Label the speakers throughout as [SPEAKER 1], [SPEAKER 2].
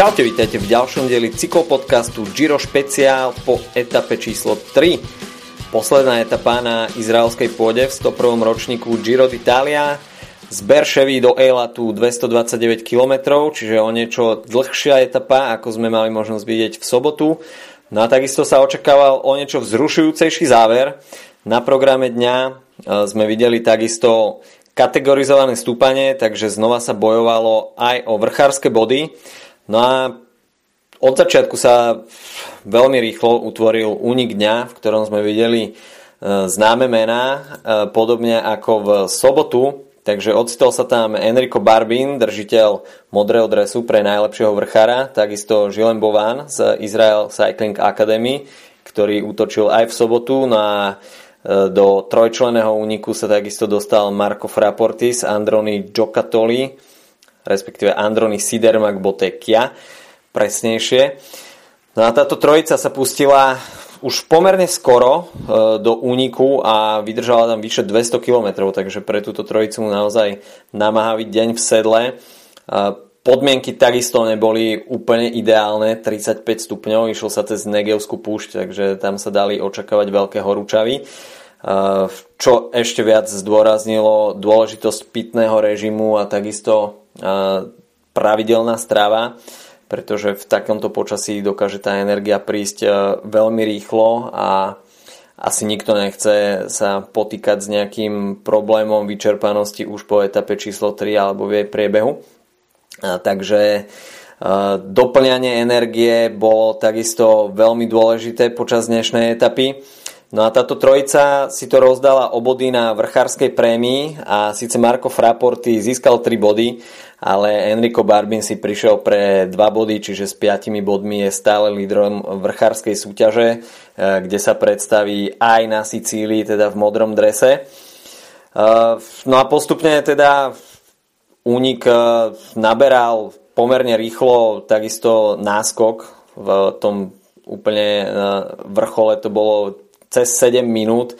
[SPEAKER 1] Čaute, vítajte v ďalšom dieli cyklopodcastu Giro špeciál po etape číslo 3. Posledná etapa na izraelskej pôde v 101. ročníku Giro d'Italia z Berševy do Eilatu 229 km, čiže o niečo dlhšia etapa, ako sme mali možnosť vidieť v sobotu. No a takisto sa očakával o niečo vzrušujúcejší záver. Na programe dňa e, sme videli takisto kategorizované stúpanie, takže znova sa bojovalo aj o vrchárske body. No a od začiatku sa veľmi rýchlo utvoril únik dňa, v ktorom sme videli e, známe mená, e, podobne ako v sobotu. Takže ocitol sa tam Enrico Barbin, držiteľ modrého dresu pre najlepšieho vrchára, takisto Žilen Bovan z Israel Cycling Academy, ktorý útočil aj v sobotu. No a e, do trojčleného úniku sa takisto dostal Marco Fraportis, Androni Giocattoli, respektíve Androny Sidermak Botekia presnejšie. No a táto trojica sa pustila už pomerne skoro e, do úniku a vydržala tam vyše 200 km, takže pre túto trojicu naozaj namáhavý deň v sedle. E, podmienky takisto neboli úplne ideálne, 35 stupňov, išlo sa cez Negevskú púšť, takže tam sa dali očakávať veľké horúčavy. Eh, čo ešte viac zdôraznilo dôležitosť pitného režimu a takisto pravidelná strava, pretože v takomto počasí dokáže tá energia prísť eh, veľmi rýchlo a asi nikto nechce sa potýkať s nejakým problémom vyčerpanosti už po etape číslo 3 alebo v jej priebehu. Takže doplňanie energie bolo takisto veľmi dôležité počas dnešnej etapy. No a táto trojica si to rozdala obody na vrchárskej prémii a síce Marko Fraporty získal 3 body, ale Enrico Barbin si prišiel pre 2 body, čiže s 5 bodmi je stále lídrom vrchárskej súťaže, e, kde sa predstaví aj na Sicílii, teda v modrom drese. E, no a postupne teda únik e, naberal pomerne rýchlo takisto náskok v tom úplne vrchole to bolo cez 7 minút,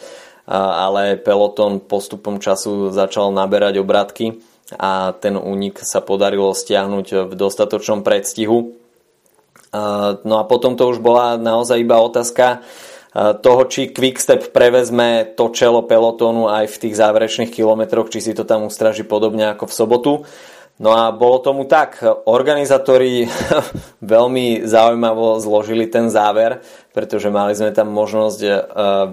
[SPEAKER 1] ale peloton postupom času začal naberať obratky a ten únik sa podarilo stiahnuť v dostatočnom predstihu. No a potom to už bola naozaj iba otázka toho, či Quickstep prevezme to čelo pelotónu aj v tých záverečných kilometroch, či si to tam ustraží podobne ako v sobotu. No a bolo tomu tak. Organizátori veľmi zaujímavo zložili ten záver, pretože mali sme tam možnosť uh,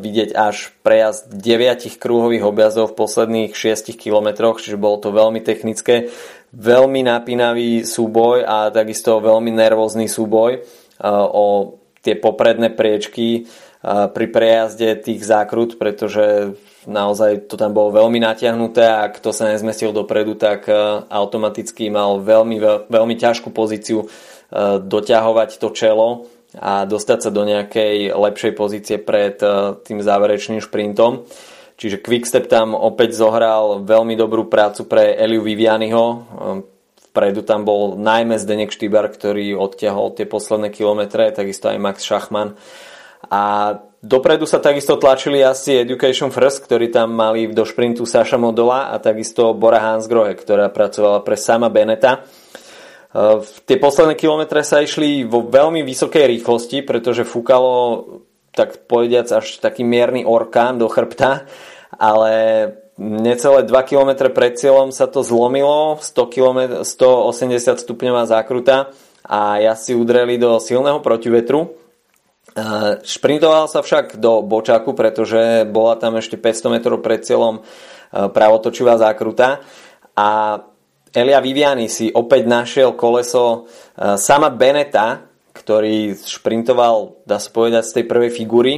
[SPEAKER 1] vidieť až prejazd 9 kruhových objazdov v posledných 6 kilometroch, čiže bolo to veľmi technické, veľmi napínavý súboj a takisto veľmi nervózny súboj uh, o tie popredné priečky uh, pri prejazde tých zákrut, pretože naozaj to tam bolo veľmi natiahnuté a kto sa nezmestil dopredu, tak e, automaticky mal veľmi, veľmi ťažkú pozíciu e, doťahovať to čelo a dostať sa do nejakej lepšej pozície pred e, tým záverečným šprintom. Čiže Quickstep tam opäť zohral veľmi dobrú prácu pre Eliu Vivianiho. Vpredu tam bol najmä Zdenek Štýbar, ktorý odtiahol tie posledné kilometre, takisto aj Max Schachmann. A Dopredu sa takisto tlačili asi Education First, ktorí tam mali do šprintu Saša Modola a takisto Bora Hansgrohe, ktorá pracovala pre sama Beneta. Uh, tie posledné kilometre sa išli vo veľmi vysokej rýchlosti, pretože fúkalo tak povediac až taký mierny orkán do chrbta, ale necelé 2 km pred cieľom sa to zlomilo, 100 km, 180 stupňová zákruta a ja si udreli do silného protivetru Šprintoval sa však do bočáku, pretože bola tam ešte 500 metrov pred cieľom e, pravotočivá zákruta a Elia Viviani si opäť našiel koleso e, sama Beneta, ktorý šprintoval, dá sa povedať, z tej prvej figúry.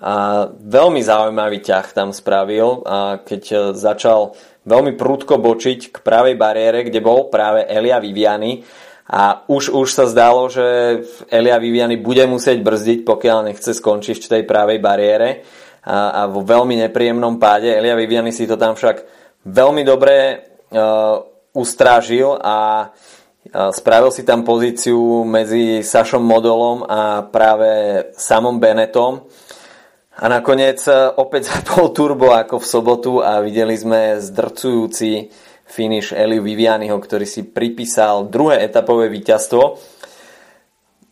[SPEAKER 1] A veľmi zaujímavý ťah tam spravil, a keď začal veľmi prúdko bočiť k pravej bariére, kde bol práve Elia Viviani a už, už sa zdalo, že Elia Viviani bude musieť brzdiť, pokiaľ nechce skončiť v tej pravej bariére a, a vo veľmi nepríjemnom páde. Elia Viviani si to tam však veľmi dobre uh, ustrážil a uh, spravil si tam pozíciu medzi Sašom Modolom a práve samom Benetom. A nakoniec uh, opäť zapol turbo ako v sobotu a videli sme zdrcujúci finish Eliu Vivianiho, ktorý si pripísal druhé etapové víťazstvo.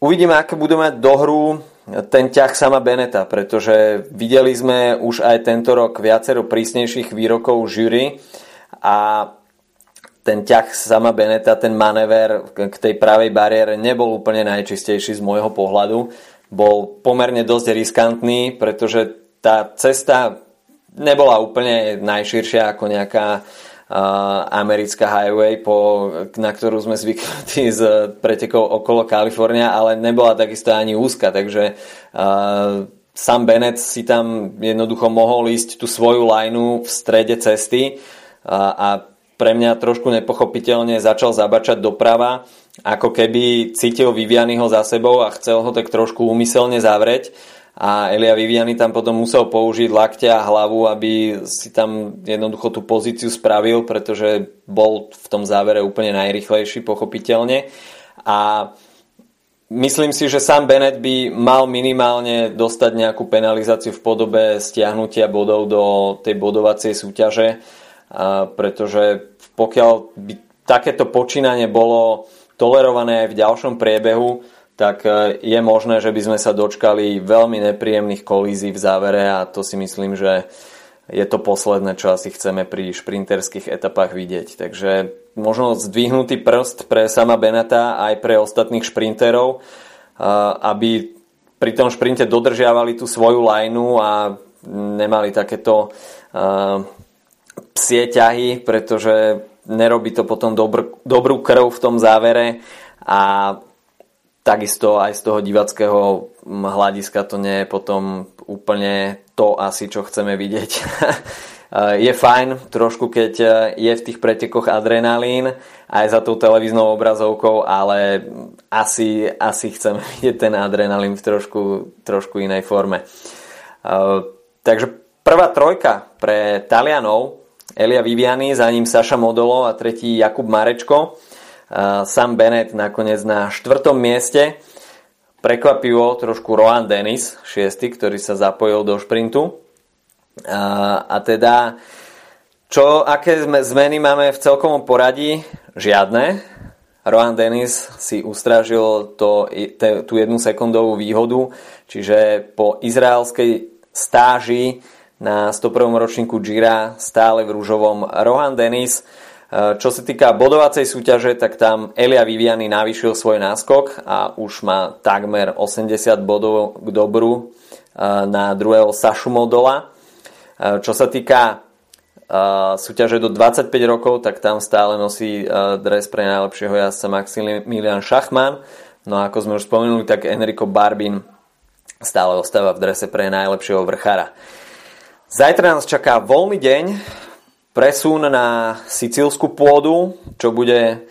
[SPEAKER 1] Uvidíme, aké budú mať dohru ten ťah sama Beneta, pretože videli sme už aj tento rok viacero prísnejších výrokov žury a ten ťah sama Beneta, ten manéver k tej pravej bariére nebol úplne najčistejší z môjho pohľadu. Bol pomerne dosť riskantný, pretože tá cesta nebola úplne najširšia ako nejaká americká highway, po, na ktorú sme zvyknutí z pretekov okolo Kalifornia, ale nebola takisto ani úzka, takže uh, Sam Bennett si tam jednoducho mohol ísť tú svoju lineu v strede cesty uh, a pre mňa trošku nepochopiteľne začal zabačať doprava, ako keby cítil Vivianyho za sebou a chcel ho tak trošku úmyselne zavrieť a Elia Viviani tam potom musel použiť lakťa a hlavu, aby si tam jednoducho tú pozíciu spravil, pretože bol v tom závere úplne najrychlejší, pochopiteľne. A myslím si, že sám Bennett by mal minimálne dostať nejakú penalizáciu v podobe stiahnutia bodov do tej bodovacej súťaže, pretože pokiaľ by takéto počínanie bolo tolerované aj v ďalšom priebehu, tak e, je možné, že by sme sa dočkali veľmi nepríjemných kolízií v závere a to si myslím, že je to posledné, čo asi chceme pri šprinterských etapách vidieť. Takže možno zdvihnutý prst pre sama Beneta aj pre ostatných šprinterov, e, aby pri tom šprinte dodržiavali tú svoju lajnu a nemali takéto e, psie ťahy, pretože nerobí to potom dobr, dobrú krv v tom závere a takisto aj z toho divackého hľadiska to nie je potom úplne to asi, čo chceme vidieť. je fajn trošku, keď je v tých pretekoch adrenalín aj za tou televíznou obrazovkou, ale asi, asi chceme vidieť ten adrenalín v trošku, trošku inej forme. Takže prvá trojka pre Talianov, Elia Viviani, za ním Saša Modolo a tretí Jakub Marečko. Sam Bennett nakoniec na štvrtom mieste. Prekvapivo trošku Rohan Dennis, šiestý, ktorý sa zapojil do šprintu. A, teda, čo, aké zmeny máme v celkovom poradí? Žiadne. Rohan Dennis si ustrážil to, te, tú jednu sekundovú výhodu, čiže po izraelskej stáži na 101. ročníku Gira stále v rúžovom Rohan Dennis čo sa týka bodovacej súťaže, tak tam Elia Viviani navýšil svoj náskok a už má takmer 80 bodov k dobru na druhého Sašu Modola. Čo sa týka súťaže do 25 rokov, tak tam stále nosí dres pre najlepšieho jazdca Maximilian Schachmann. No a ako sme už spomenuli, tak Enrico Barbin stále ostáva v drese pre najlepšieho vrchára. Zajtra nás čaká voľný deň, presun na sicílsku pôdu, čo bude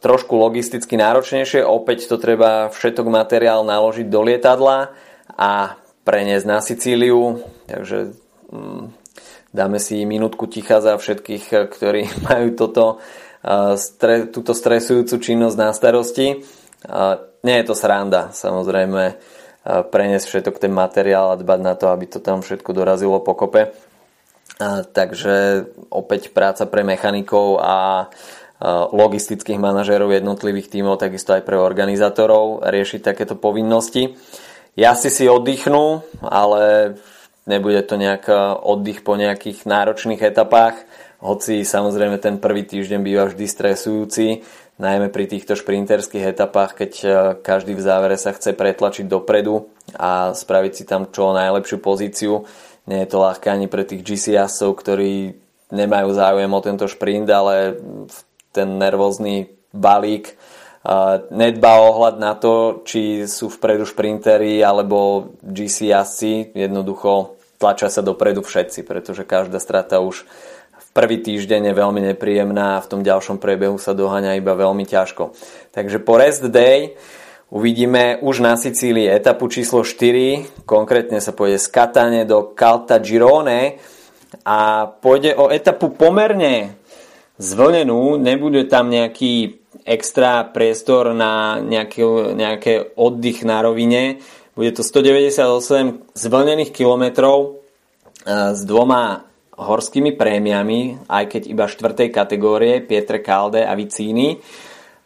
[SPEAKER 1] trošku logisticky náročnejšie. Opäť to treba všetok materiál naložiť do lietadla a preniesť na Sicíliu. Takže mm, dáme si minútku ticha za všetkých, ktorí majú toto, stre, túto stresujúcu činnosť na starosti. Nie je to sranda, samozrejme, preniesť všetok ten materiál a dbať na to, aby to tam všetko dorazilo pokope. Takže opäť práca pre mechanikov a logistických manažérov jednotlivých tímov, takisto aj pre organizátorov riešiť takéto povinnosti. Ja si oddychnú, ale nebude to nejak oddych po nejakých náročných etapách, hoci samozrejme ten prvý týždeň býva vždy stresujúci, najmä pri týchto šprinterských etapách, keď každý v závere sa chce pretlačiť dopredu a spraviť si tam čo najlepšiu pozíciu nie je to ľahké ani pre tých GC jazdcov, ktorí nemajú záujem o tento šprint, ale ten nervózny balík nedbá ohľad na to, či sú vpredu šprintery alebo GC jazdci. Jednoducho tlačia sa dopredu všetci, pretože každá strata už v prvý týždeň je veľmi nepríjemná a v tom ďalšom priebehu sa doháňa iba veľmi ťažko. Takže po rest day Uvidíme už na Sicílii etapu číslo 4, konkrétne sa pôjde z Katane do Caltagirone a pôjde o etapu pomerne zvlnenú, nebude tam nejaký extra priestor na nejaký, nejaké oddych na rovine. Bude to 198 zvlnených kilometrov e, s dvoma horskými prémiami, aj keď iba štvrtej kategórie, Pietre Calde a Vicini.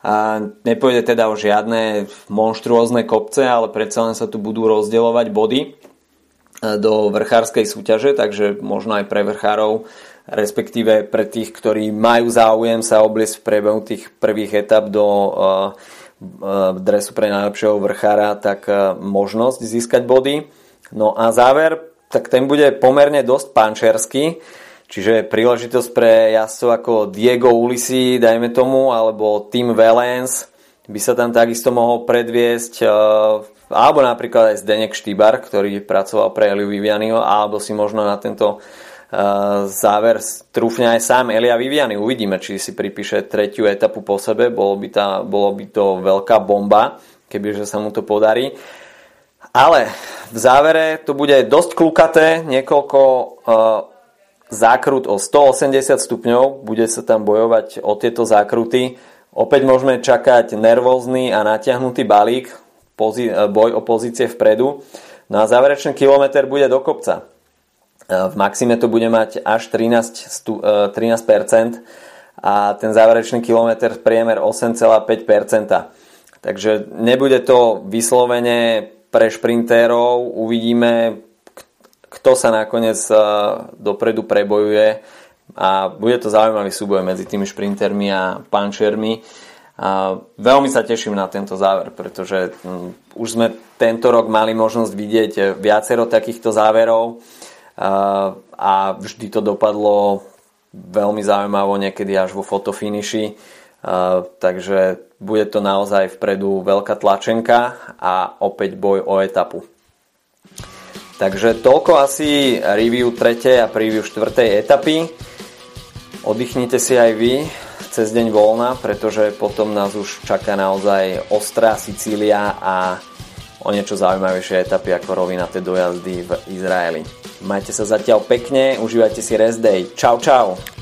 [SPEAKER 1] A nepôjde teda o žiadne monštruózne kopce, ale predsa len sa tu budú rozdeľovať body e, do vrchárskej súťaže, takže možno aj pre vrchárov, respektíve pre tých, ktorí majú záujem sa obliecť v priebehu tých prvých etap do uh, dresu pre najlepšieho vrchára, tak možnosť získať body. No a záver, tak ten bude pomerne dosť pančerský. Čiže príležitosť pre jazdcov ako Diego Ulisi, dajme tomu, alebo Tim Valens by sa tam takisto mohol predviesť, eh, alebo napríklad aj Zdenek Štýbar, ktorý pracoval pre Eliu Vivianiho, alebo si možno na tento eh, záver trúfne aj sám Elia Viviani. Uvidíme, či si pripíše tretiu etapu po sebe, bolo by, tá, bolo by to veľká bomba, kebyže sa mu to podarí. Ale v závere to bude dosť klukaté, niekoľko uh, zákrut o 180 stupňov, bude sa tam bojovať o tieto zákruty. Opäť môžeme čakať nervózny a natiahnutý balík, boj o pozície vpredu. No a záverečný kilometr bude do kopca. V maxime to bude mať až 13, 13% a ten záverečný kilometr priemer 8,5%. Takže nebude to vyslovene pre šprintérov, uvidíme kto sa nakoniec eh, dopredu prebojuje a bude to zaujímavý súboj medzi tými šprintermi a pančermi. A veľmi sa teším na tento záver, pretože už sme tento rok mali možnosť vidieť viacero takýchto záverov a vždy to dopadlo veľmi zaujímavo, niekedy až vo fotofiniši. Takže bude to naozaj vpredu veľká tlačenka a opäť boj o etapu. Takže toľko asi review 3. a preview 4. etapy. Oddychnite si aj vy cez deň voľna, pretože potom nás už čaká naozaj ostrá Sicília a o niečo zaujímavejšie etapy ako rovinaté dojazdy v Izraeli. Majte sa zatiaľ pekne, užívajte si rest day. Čau, čau!